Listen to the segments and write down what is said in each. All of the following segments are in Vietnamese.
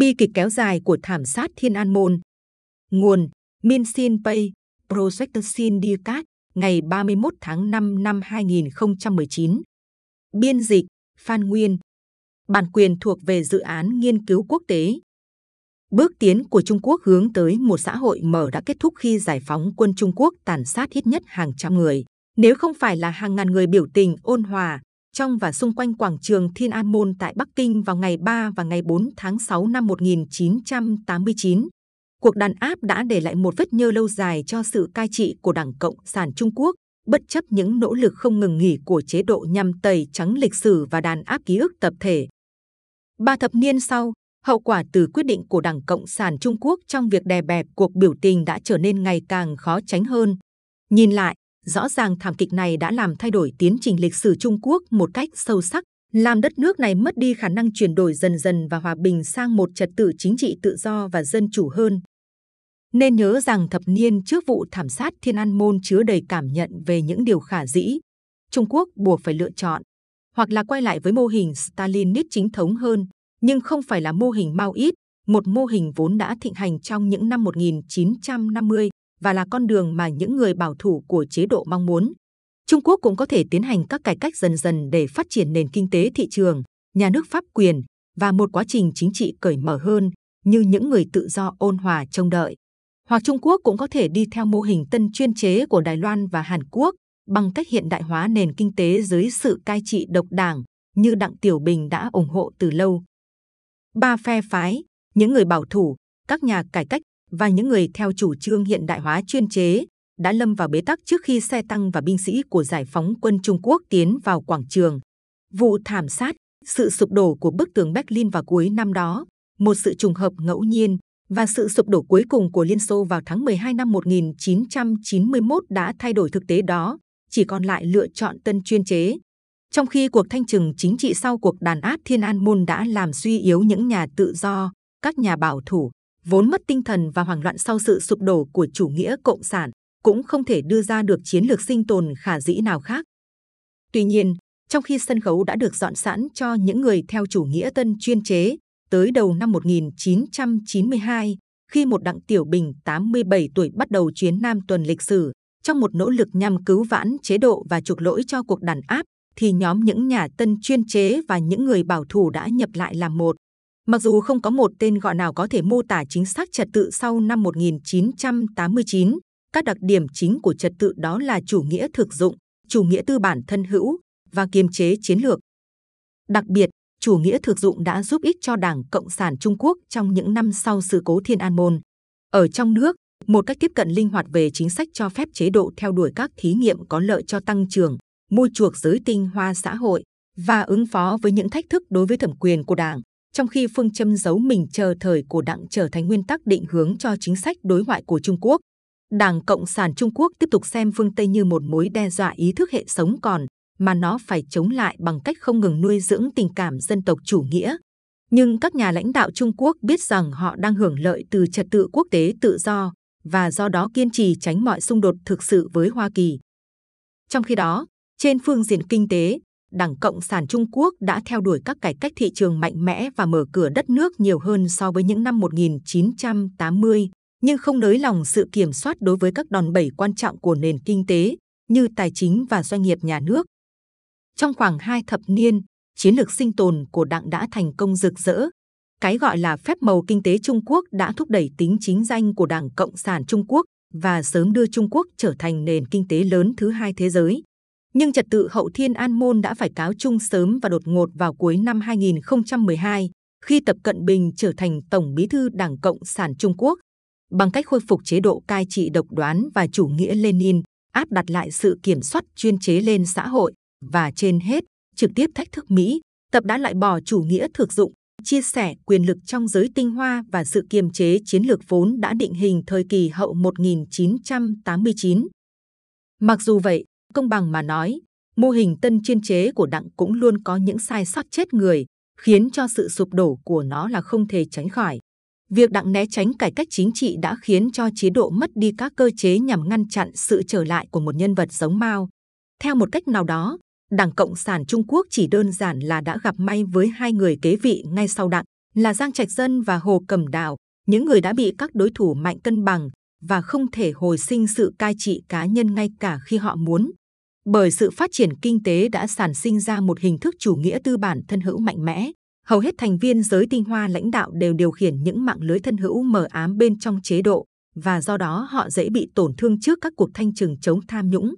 Bi kịch kéo dài của thảm sát Thiên An Môn. Nguồn Min Sin Pay, Project Sin Dicat, ngày 31 tháng 5 năm 2019. Biên dịch Phan Nguyên. Bản quyền thuộc về dự án nghiên cứu quốc tế. Bước tiến của Trung Quốc hướng tới một xã hội mở đã kết thúc khi giải phóng quân Trung Quốc tàn sát ít nhất hàng trăm người. Nếu không phải là hàng ngàn người biểu tình ôn hòa, trong và xung quanh quảng trường Thiên An Môn tại Bắc Kinh vào ngày 3 và ngày 4 tháng 6 năm 1989. Cuộc đàn áp đã để lại một vết nhơ lâu dài cho sự cai trị của Đảng Cộng sản Trung Quốc, bất chấp những nỗ lực không ngừng nghỉ của chế độ nhằm tẩy trắng lịch sử và đàn áp ký ức tập thể. Ba thập niên sau, hậu quả từ quyết định của Đảng Cộng sản Trung Quốc trong việc đè bẹp cuộc biểu tình đã trở nên ngày càng khó tránh hơn. Nhìn lại, Rõ ràng thảm kịch này đã làm thay đổi tiến trình lịch sử Trung Quốc một cách sâu sắc, làm đất nước này mất đi khả năng chuyển đổi dần dần và hòa bình sang một trật tự chính trị tự do và dân chủ hơn. Nên nhớ rằng thập niên trước vụ thảm sát Thiên An Môn chứa đầy cảm nhận về những điều khả dĩ. Trung Quốc buộc phải lựa chọn, hoặc là quay lại với mô hình Stalinist chính thống hơn, nhưng không phải là mô hình Mao ít, một mô hình vốn đã thịnh hành trong những năm 1950 và là con đường mà những người bảo thủ của chế độ mong muốn. Trung Quốc cũng có thể tiến hành các cải cách dần dần để phát triển nền kinh tế thị trường, nhà nước pháp quyền và một quá trình chính trị cởi mở hơn như những người tự do ôn hòa trông đợi. Hoặc Trung Quốc cũng có thể đi theo mô hình tân chuyên chế của Đài Loan và Hàn Quốc bằng cách hiện đại hóa nền kinh tế dưới sự cai trị độc đảng như Đặng Tiểu Bình đã ủng hộ từ lâu. Ba phe phái, những người bảo thủ, các nhà cải cách và những người theo chủ trương hiện đại hóa chuyên chế đã lâm vào bế tắc trước khi xe tăng và binh sĩ của giải phóng quân Trung Quốc tiến vào quảng trường. Vụ thảm sát, sự sụp đổ của bức tường Berlin vào cuối năm đó, một sự trùng hợp ngẫu nhiên và sự sụp đổ cuối cùng của Liên Xô vào tháng 12 năm 1991 đã thay đổi thực tế đó, chỉ còn lại lựa chọn tân chuyên chế. Trong khi cuộc thanh trừng chính trị sau cuộc đàn áp Thiên An Môn đã làm suy yếu những nhà tự do, các nhà bảo thủ, vốn mất tinh thần và hoảng loạn sau sự sụp đổ của chủ nghĩa cộng sản, cũng không thể đưa ra được chiến lược sinh tồn khả dĩ nào khác. Tuy nhiên, trong khi sân khấu đã được dọn sẵn cho những người theo chủ nghĩa tân chuyên chế, tới đầu năm 1992, khi một đặng tiểu bình 87 tuổi bắt đầu chuyến Nam tuần lịch sử, trong một nỗ lực nhằm cứu vãn chế độ và chuộc lỗi cho cuộc đàn áp, thì nhóm những nhà tân chuyên chế và những người bảo thủ đã nhập lại làm một. Mặc dù không có một tên gọi nào có thể mô tả chính xác trật tự sau năm 1989, các đặc điểm chính của trật tự đó là chủ nghĩa thực dụng, chủ nghĩa tư bản thân hữu và kiềm chế chiến lược. Đặc biệt, chủ nghĩa thực dụng đã giúp ích cho Đảng Cộng sản Trung Quốc trong những năm sau sự cố Thiên An Môn. Ở trong nước, một cách tiếp cận linh hoạt về chính sách cho phép chế độ theo đuổi các thí nghiệm có lợi cho tăng trưởng, mua chuộc giới tinh hoa xã hội và ứng phó với những thách thức đối với thẩm quyền của Đảng trong khi phương châm giấu mình chờ thời của đảng trở thành nguyên tắc định hướng cho chính sách đối ngoại của Trung Quốc. Đảng Cộng sản Trung Quốc tiếp tục xem phương Tây như một mối đe dọa ý thức hệ sống còn, mà nó phải chống lại bằng cách không ngừng nuôi dưỡng tình cảm dân tộc chủ nghĩa. Nhưng các nhà lãnh đạo Trung Quốc biết rằng họ đang hưởng lợi từ trật tự quốc tế tự do và do đó kiên trì tránh mọi xung đột thực sự với Hoa Kỳ. Trong khi đó, trên phương diện kinh tế, Đảng Cộng sản Trung Quốc đã theo đuổi các cải cách thị trường mạnh mẽ và mở cửa đất nước nhiều hơn so với những năm 1980, nhưng không nới lòng sự kiểm soát đối với các đòn bẩy quan trọng của nền kinh tế như tài chính và doanh nghiệp nhà nước. Trong khoảng hai thập niên, chiến lược sinh tồn của đảng đã thành công rực rỡ. Cái gọi là phép màu kinh tế Trung Quốc đã thúc đẩy tính chính danh của Đảng Cộng sản Trung Quốc và sớm đưa Trung Quốc trở thành nền kinh tế lớn thứ hai thế giới. Nhưng trật tự hậu Thiên An Môn đã phải cáo chung sớm và đột ngột vào cuối năm 2012, khi Tập Cận Bình trở thành Tổng bí thư Đảng Cộng sản Trung Quốc. Bằng cách khôi phục chế độ cai trị độc đoán và chủ nghĩa Lenin, áp đặt lại sự kiểm soát chuyên chế lên xã hội và trên hết, trực tiếp thách thức Mỹ, Tập đã loại bỏ chủ nghĩa thực dụng, chia sẻ quyền lực trong giới tinh hoa và sự kiềm chế chiến lược vốn đã định hình thời kỳ hậu 1989. Mặc dù vậy, Công bằng mà nói, mô hình tân chuyên chế của đảng cũng luôn có những sai sót chết người, khiến cho sự sụp đổ của nó là không thể tránh khỏi. Việc đặng né tránh cải cách chính trị đã khiến cho chế độ mất đi các cơ chế nhằm ngăn chặn sự trở lại của một nhân vật giống Mao. Theo một cách nào đó, Đảng Cộng sản Trung Quốc chỉ đơn giản là đã gặp may với hai người kế vị ngay sau đặng, là Giang Trạch Dân và Hồ Cẩm Đào, những người đã bị các đối thủ mạnh cân bằng và không thể hồi sinh sự cai trị cá nhân ngay cả khi họ muốn. Bởi sự phát triển kinh tế đã sản sinh ra một hình thức chủ nghĩa tư bản thân hữu mạnh mẽ, hầu hết thành viên giới tinh hoa lãnh đạo đều điều khiển những mạng lưới thân hữu mờ ám bên trong chế độ và do đó họ dễ bị tổn thương trước các cuộc thanh trừng chống tham nhũng.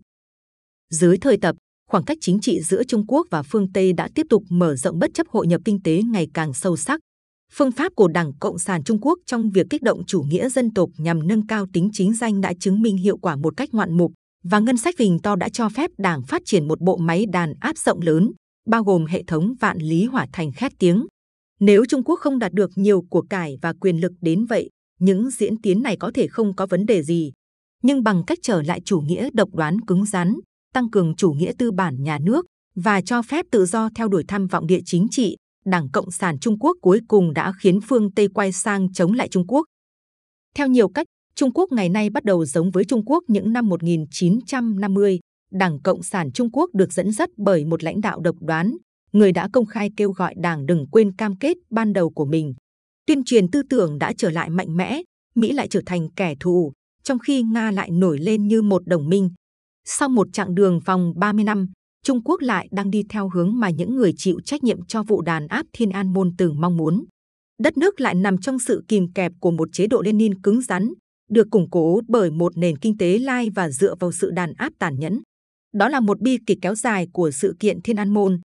Dưới thời tập, khoảng cách chính trị giữa Trung Quốc và phương Tây đã tiếp tục mở rộng bất chấp hội nhập kinh tế ngày càng sâu sắc. Phương pháp của Đảng Cộng sản Trung Quốc trong việc kích động chủ nghĩa dân tộc nhằm nâng cao tính chính danh đã chứng minh hiệu quả một cách ngoạn mục và ngân sách phình to đã cho phép Đảng phát triển một bộ máy đàn áp rộng lớn, bao gồm hệ thống vạn lý hỏa thành khét tiếng. Nếu Trung Quốc không đạt được nhiều của cải và quyền lực đến vậy, những diễn tiến này có thể không có vấn đề gì. Nhưng bằng cách trở lại chủ nghĩa độc đoán cứng rắn, tăng cường chủ nghĩa tư bản nhà nước và cho phép tự do theo đuổi tham vọng địa chính trị, Đảng Cộng sản Trung Quốc cuối cùng đã khiến phương Tây quay sang chống lại Trung Quốc. Theo nhiều cách, Trung Quốc ngày nay bắt đầu giống với Trung Quốc những năm 1950. Đảng Cộng sản Trung Quốc được dẫn dắt bởi một lãnh đạo độc đoán, người đã công khai kêu gọi đảng đừng quên cam kết ban đầu của mình. Tuyên truyền tư tưởng đã trở lại mạnh mẽ, Mỹ lại trở thành kẻ thù, trong khi Nga lại nổi lên như một đồng minh. Sau một chặng đường vòng 30 năm, Trung Quốc lại đang đi theo hướng mà những người chịu trách nhiệm cho vụ đàn áp Thiên An Môn từng mong muốn. Đất nước lại nằm trong sự kìm kẹp của một chế độ Lenin cứng rắn, được củng cố bởi một nền kinh tế lai và dựa vào sự đàn áp tàn nhẫn. Đó là một bi kịch kéo dài của sự kiện Thiên An Môn,